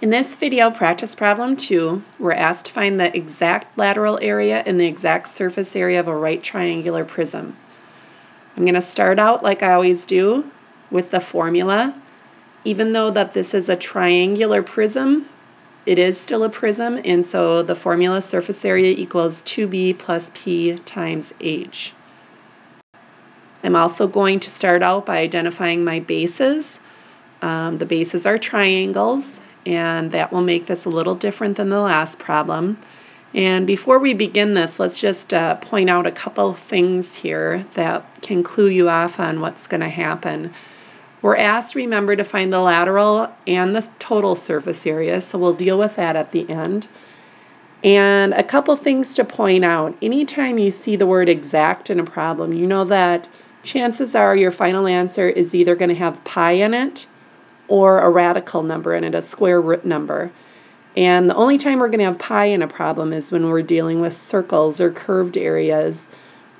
In this video, practice problem two, we're asked to find the exact lateral area and the exact surface area of a right triangular prism. I'm going to start out like I always do with the formula. Even though that this is a triangular prism, it is still a prism, and so the formula surface area equals 2b plus p times h. I'm also going to start out by identifying my bases. Um, the bases are triangles, and that will make this a little different than the last problem. And before we begin this, let's just uh, point out a couple things here that can clue you off on what's going to happen. We're asked, remember, to find the lateral and the total surface area, so we'll deal with that at the end. And a couple things to point out. Anytime you see the word exact in a problem, you know that chances are your final answer is either going to have pi in it or a radical number in it, a square root number. And the only time we're going to have pi in a problem is when we're dealing with circles or curved areas.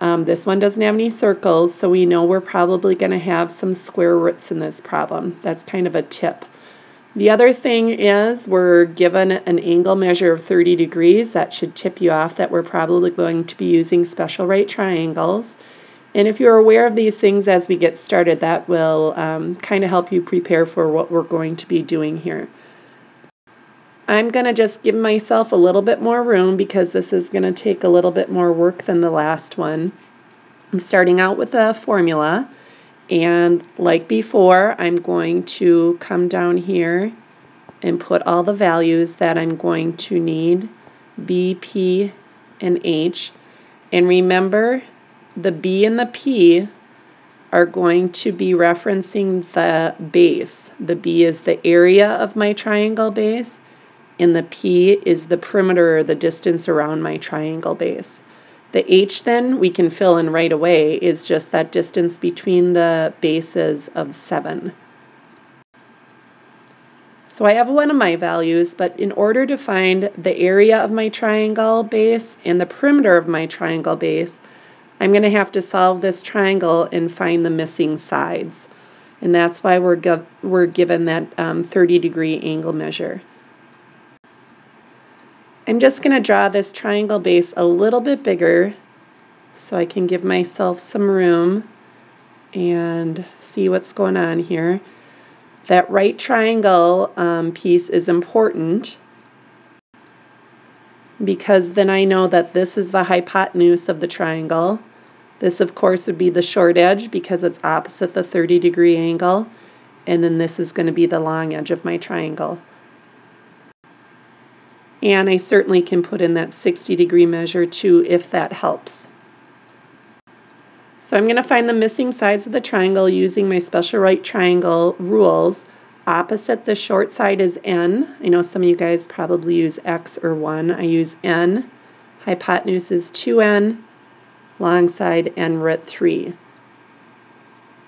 Um, this one doesn't have any circles, so we know we're probably going to have some square roots in this problem. That's kind of a tip. The other thing is we're given an angle measure of 30 degrees. That should tip you off that we're probably going to be using special right triangles. And if you're aware of these things as we get started, that will um, kind of help you prepare for what we're going to be doing here. I'm going to just give myself a little bit more room because this is going to take a little bit more work than the last one. I'm starting out with a formula. And like before, I'm going to come down here and put all the values that I'm going to need, B, P, and H. And remember, the B and the P are going to be referencing the base. The B is the area of my triangle base, and the P is the perimeter the distance around my triangle base. The H then we can fill in right away is just that distance between the bases of 7. So I have one of my values, but in order to find the area of my triangle base and the perimeter of my triangle base, I'm going to have to solve this triangle and find the missing sides. And that's why we're, gov we're given that um, 30 degree angle measure. I'm just going to draw this triangle base a little bit bigger so I can give myself some room and see what's going on here. That right triangle um, piece is important because then I know that this is the hypotenuse of the triangle this, of course, would be the short edge because it's opposite the 30 degree angle. And then this is going to be the long edge of my triangle. And I certainly can put in that 60 degree measure too if that helps. So I'm going to find the missing sides of the triangle using my special right triangle rules. Opposite the short side is n. I know some of you guys probably use x or 1. I use n. Hypotenuse is 2n long side and root 3.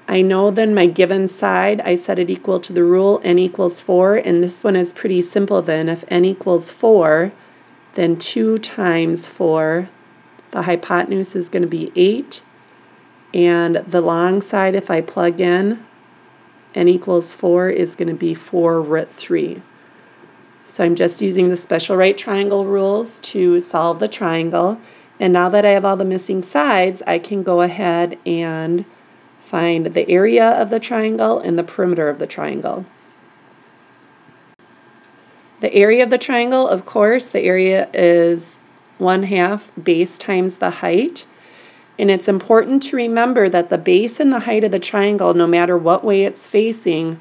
I know then my given side, I set it equal to the rule n equals 4, and this one is pretty simple then. If n equals 4, then 2 times 4, the hypotenuse is going to be 8, and the long side, if I plug in n equals 4, is going to be 4 root 3. So I'm just using the special right triangle rules to solve the triangle. And now that I have all the missing sides, I can go ahead and find the area of the triangle and the perimeter of the triangle. The area of the triangle, of course, the area is 1 half base times the height. And it's important to remember that the base and the height of the triangle, no matter what way it's facing,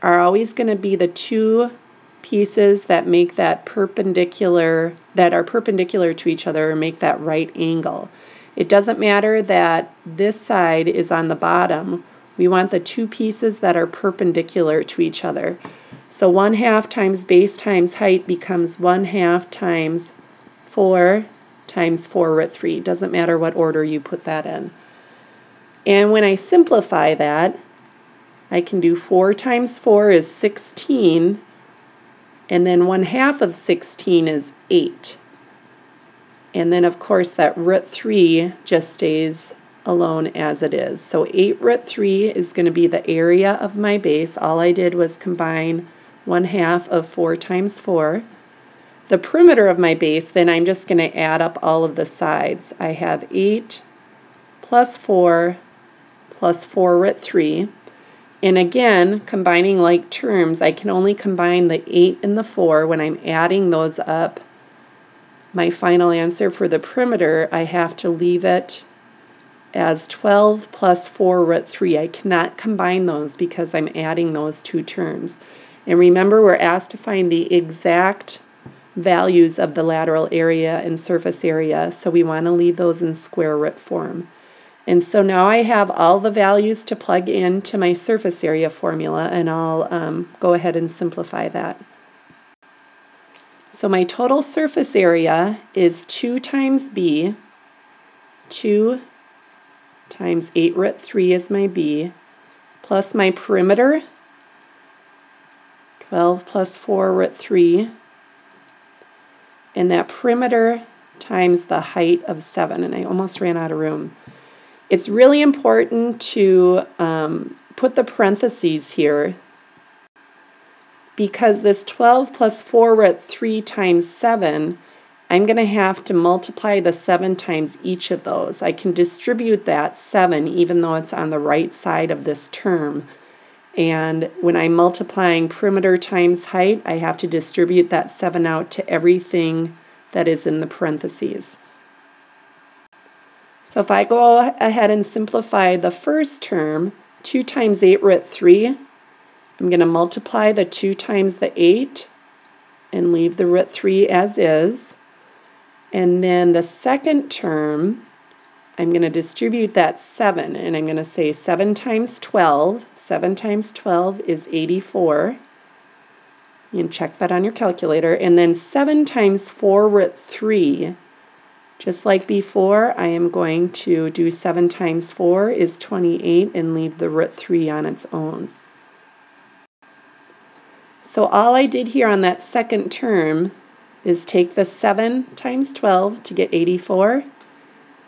are always going to be the two pieces that make that perpendicular, that are perpendicular to each other, or make that right angle. It doesn't matter that this side is on the bottom. We want the two pieces that are perpendicular to each other. So 1 half times base times height becomes 1 half times 4 times 4 root 3. Doesn't matter what order you put that in. And when I simplify that, I can do 4 times 4 is 16 and then 1 half of 16 is 8. And then, of course, that root 3 just stays alone as it is. So 8 root 3 is going to be the area of my base. All I did was combine 1 half of 4 times 4. The perimeter of my base, then I'm just going to add up all of the sides. I have 8 plus 4 plus 4 root 3. And again, combining like terms, I can only combine the 8 and the 4 when I'm adding those up. My final answer for the perimeter, I have to leave it as 12 plus 4 root 3. I cannot combine those because I'm adding those two terms. And remember, we're asked to find the exact values of the lateral area and surface area, so we want to leave those in square root form. And so now I have all the values to plug into my surface area formula, and I'll um, go ahead and simplify that. So my total surface area is 2 times b, 2 times 8 root 3 is my b, plus my perimeter, 12 plus 4 root 3, and that perimeter times the height of 7, and I almost ran out of room. It's really important to um, put the parentheses here because this 12 plus 4 root 3 times 7, I'm going to have to multiply the 7 times each of those. I can distribute that 7 even though it's on the right side of this term. And when I'm multiplying perimeter times height, I have to distribute that 7 out to everything that is in the parentheses. So if I go ahead and simplify the first term, 2 times 8 root 3, I'm going to multiply the 2 times the 8 and leave the root 3 as is. And then the second term, I'm going to distribute that 7, and I'm going to say 7 times 12. 7 times 12 is 84. You can check that on your calculator. And then 7 times 4 root 3 just like before, I am going to do 7 times 4 is 28 and leave the root 3 on its own. So all I did here on that second term is take the 7 times 12 to get 84.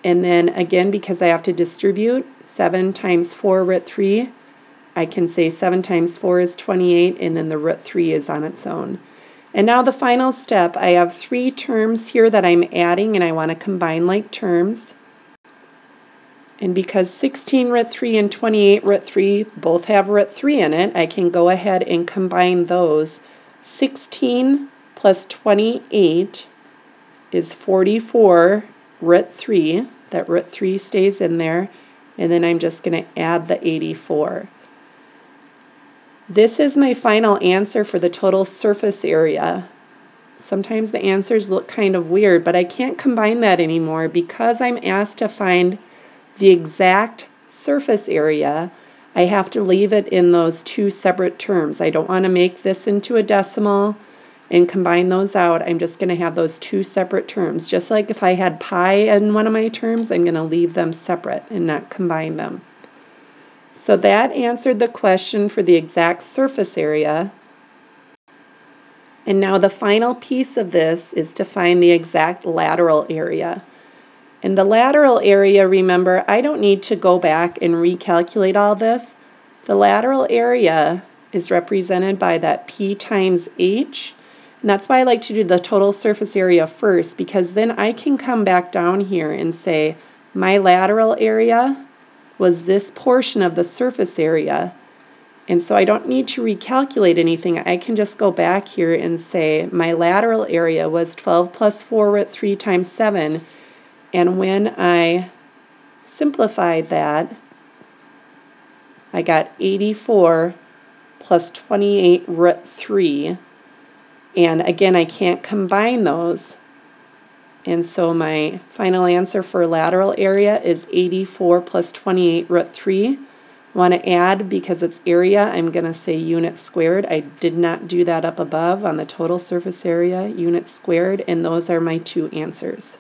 And then again, because I have to distribute, 7 times 4 root 3, I can say 7 times 4 is 28, and then the root 3 is on its own. And now the final step, I have three terms here that I'm adding and I want to combine like terms. And because 16 root 3 and 28 root 3 both have root 3 in it, I can go ahead and combine those. 16 plus 28 is 44 root 3. That root 3 stays in there. And then I'm just going to add the 84. This is my final answer for the total surface area. Sometimes the answers look kind of weird, but I can't combine that anymore because I'm asked to find the exact surface area. I have to leave it in those two separate terms. I don't want to make this into a decimal and combine those out. I'm just going to have those two separate terms. Just like if I had pi in one of my terms, I'm going to leave them separate and not combine them. So that answered the question for the exact surface area. And now the final piece of this is to find the exact lateral area. And the lateral area, remember, I don't need to go back and recalculate all this. The lateral area is represented by that P times H. And that's why I like to do the total surface area first, because then I can come back down here and say my lateral area was this portion of the surface area. And so I don't need to recalculate anything. I can just go back here and say my lateral area was 12 plus 4 root 3 times 7. And when I simplified that, I got 84 plus 28 root 3. And again, I can't combine those. And so my final answer for lateral area is 84 plus 28 root 3. Want to add, because it's area, I'm going to say unit squared. I did not do that up above on the total surface area, unit squared, and those are my two answers.